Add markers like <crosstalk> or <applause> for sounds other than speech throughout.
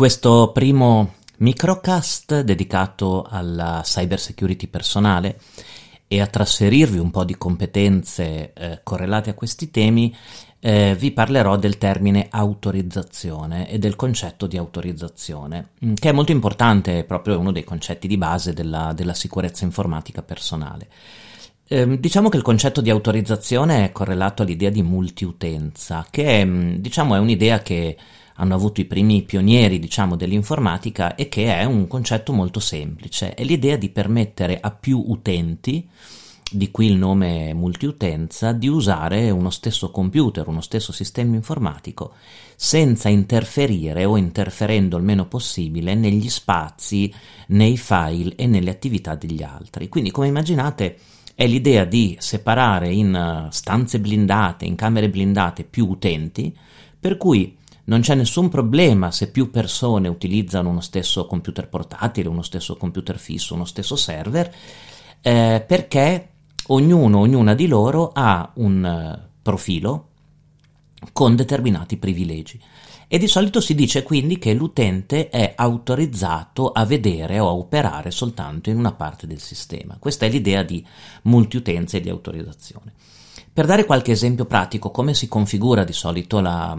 questo primo microcast dedicato alla cyber security personale e a trasferirvi un po' di competenze eh, correlate a questi temi, eh, vi parlerò del termine autorizzazione e del concetto di autorizzazione, mm, che è molto importante, è proprio uno dei concetti di base della, della sicurezza informatica personale. Eh, diciamo che il concetto di autorizzazione è correlato all'idea di multiutenza, che mm, diciamo, è un'idea che hanno avuto i primi pionieri, diciamo, dell'informatica e che è un concetto molto semplice. È l'idea di permettere a più utenti, di qui il nome multiutenza, di usare uno stesso computer, uno stesso sistema informatico, senza interferire o interferendo il meno possibile negli spazi, nei file e nelle attività degli altri. Quindi, come immaginate, è l'idea di separare in stanze blindate, in camere blindate più utenti, per cui non c'è nessun problema se più persone utilizzano uno stesso computer portatile, uno stesso computer fisso, uno stesso server, eh, perché ognuno, ognuna di loro ha un uh, profilo con determinati privilegi. E di solito si dice quindi che l'utente è autorizzato a vedere o a operare soltanto in una parte del sistema. Questa è l'idea di multiutenza e di autorizzazione. Per dare qualche esempio pratico, come si configura di solito la,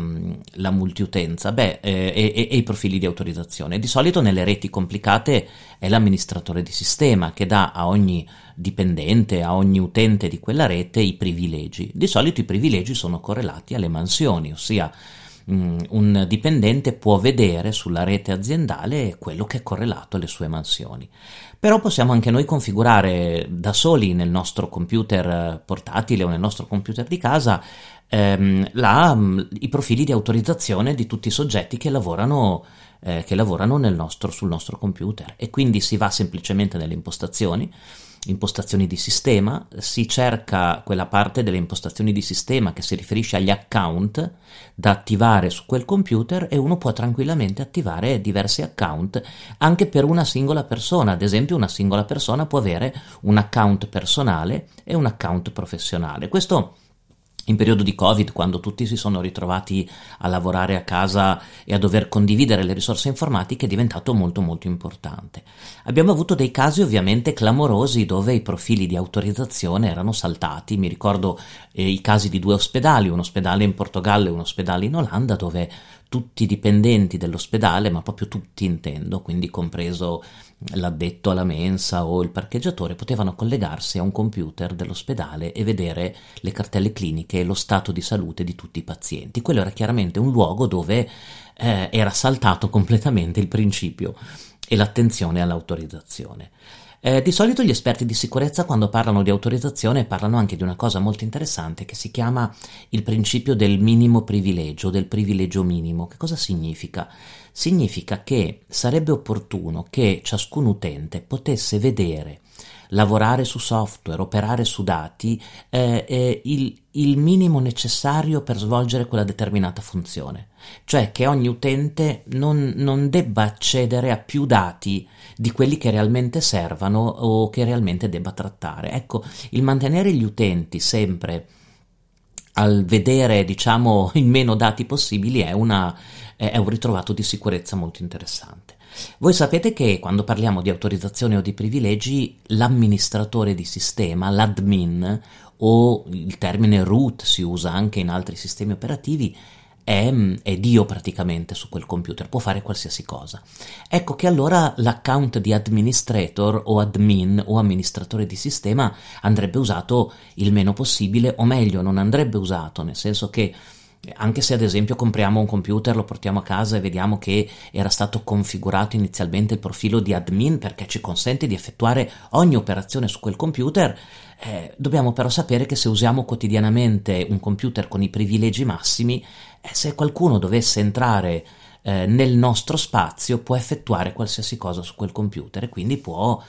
la multiutenza? Beh, eh, e, e, i profili di autorizzazione. Di solito nelle reti complicate è l'amministratore di sistema che dà a ogni dipendente, a ogni utente di quella rete i privilegi. Di solito i privilegi sono correlati alle mansioni, ossia un dipendente può vedere sulla rete aziendale quello che è correlato alle sue mansioni. Però possiamo anche noi configurare da soli nel nostro computer portatile o nel nostro computer di casa ehm, la, i profili di autorizzazione di tutti i soggetti che lavorano, eh, che lavorano nostro, sul nostro computer e quindi si va semplicemente nelle impostazioni impostazioni di sistema, si cerca quella parte delle impostazioni di sistema che si riferisce agli account da attivare su quel computer e uno può tranquillamente attivare diversi account anche per una singola persona. Ad esempio, una singola persona può avere un account personale e un account professionale. Questo in periodo di Covid, quando tutti si sono ritrovati a lavorare a casa e a dover condividere le risorse informatiche, è diventato molto molto importante. Abbiamo avuto dei casi ovviamente clamorosi dove i profili di autorizzazione erano saltati. Mi ricordo eh, i casi di due ospedali, un ospedale in Portogallo e un ospedale in Olanda, dove tutti i dipendenti dell'ospedale, ma proprio tutti intendo, quindi compreso l'addetto alla mensa o il parcheggiatore, potevano collegarsi a un computer dell'ospedale e vedere le cartelle cliniche e lo stato di salute di tutti i pazienti. Quello era chiaramente un luogo dove eh, era saltato <laughs> completamente il principio e l'attenzione all'autorizzazione. Eh, di solito gli esperti di sicurezza quando parlano di autorizzazione parlano anche di una cosa molto interessante che si chiama il principio del minimo privilegio, del privilegio minimo. Che cosa significa? Significa che sarebbe opportuno che ciascun utente potesse vedere lavorare su software, operare su dati, eh, eh, il, il minimo necessario per svolgere quella determinata funzione. Cioè che ogni utente non, non debba accedere a più dati di quelli che realmente servano o che realmente debba trattare. Ecco, il mantenere gli utenti sempre al vedere, diciamo, <laughs> i meno dati possibili è, una, è un ritrovato di sicurezza molto interessante. Voi sapete che quando parliamo di autorizzazione o di privilegi, l'amministratore di sistema, l'admin o il termine root si usa anche in altri sistemi operativi, è, è, Dio praticamente su quel computer, può fare qualsiasi cosa. Ecco che allora l'account di administrator o admin o amministratore di sistema andrebbe usato il meno possibile, o meglio, non andrebbe usato, nel senso che anche se ad esempio compriamo un computer, lo portiamo a casa e vediamo che era stato configurato inizialmente il profilo di admin perché ci consente di effettuare ogni operazione su quel computer, eh, dobbiamo però sapere che se usiamo quotidianamente un computer con i privilegi massimi, eh, se qualcuno dovesse entrare eh, nel nostro spazio può effettuare qualsiasi cosa su quel computer e quindi può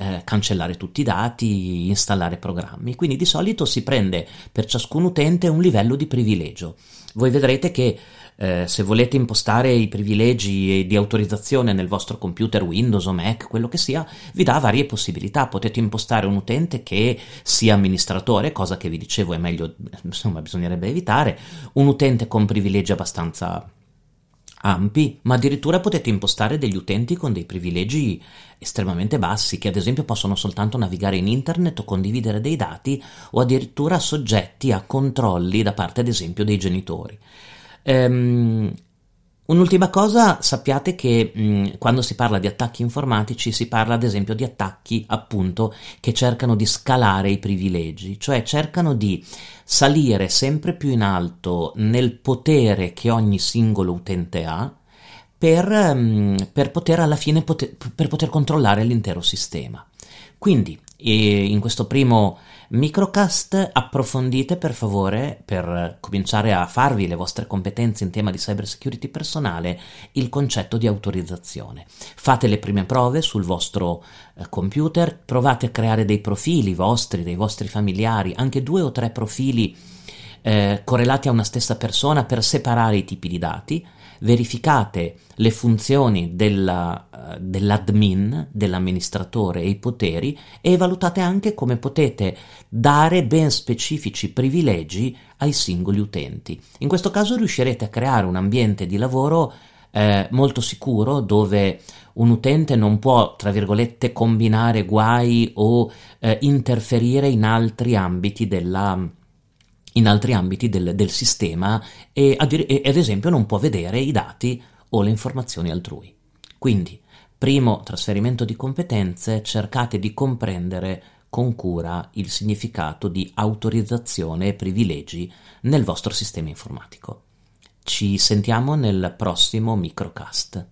eh, cancellare tutti i dati, installare programmi. Quindi di solito si prende per ciascun utente un livello di privilegio. Voi vedrete che eh, se volete impostare i privilegi di autorizzazione nel vostro computer Windows o Mac, quello che sia, vi dà varie possibilità. Potete impostare un utente che sia amministratore, cosa che vi dicevo è meglio, insomma, bisognerebbe evitare, un utente con privilegi abbastanza ampi, ma addirittura potete impostare degli utenti con dei privilegi estremamente bassi, che ad esempio possono soltanto navigare in internet o condividere dei dati o addirittura soggetti a controlli da parte ad esempio dei genitori. Ehm, Un'ultima cosa, sappiate che mh, quando si parla di attacchi informatici si parla ad esempio di attacchi appunto che cercano di scalare i privilegi, cioè cercano di salire sempre più in alto nel potere che ogni singolo utente ha per, mh, per poter alla fine poter, per poter controllare l'intero sistema. Quindi in questo primo Microcast approfondite per favore, per cominciare a farvi le vostre competenze in tema di cyber security personale, il concetto di autorizzazione. Fate le prime prove sul vostro eh, computer, provate a creare dei profili vostri, dei vostri familiari, anche due o tre profili eh, correlati a una stessa persona per separare i tipi di dati verificate le funzioni della, uh, dell'admin, dell'amministratore e i poteri e valutate anche come potete dare ben specifici privilegi ai singoli utenti. In questo caso riuscirete a creare un ambiente di lavoro eh, molto sicuro dove un utente non può, tra virgolette, combinare guai o eh, interferire in altri ambiti della, in altri ambiti del, del sistema e e ad esempio non può vedere i dati o le informazioni altrui. Quindi, primo trasferimento di competenze, cercate di comprendere con cura il significato di autorizzazione e privilegi nel vostro sistema informatico. Ci sentiamo nel prossimo microcast.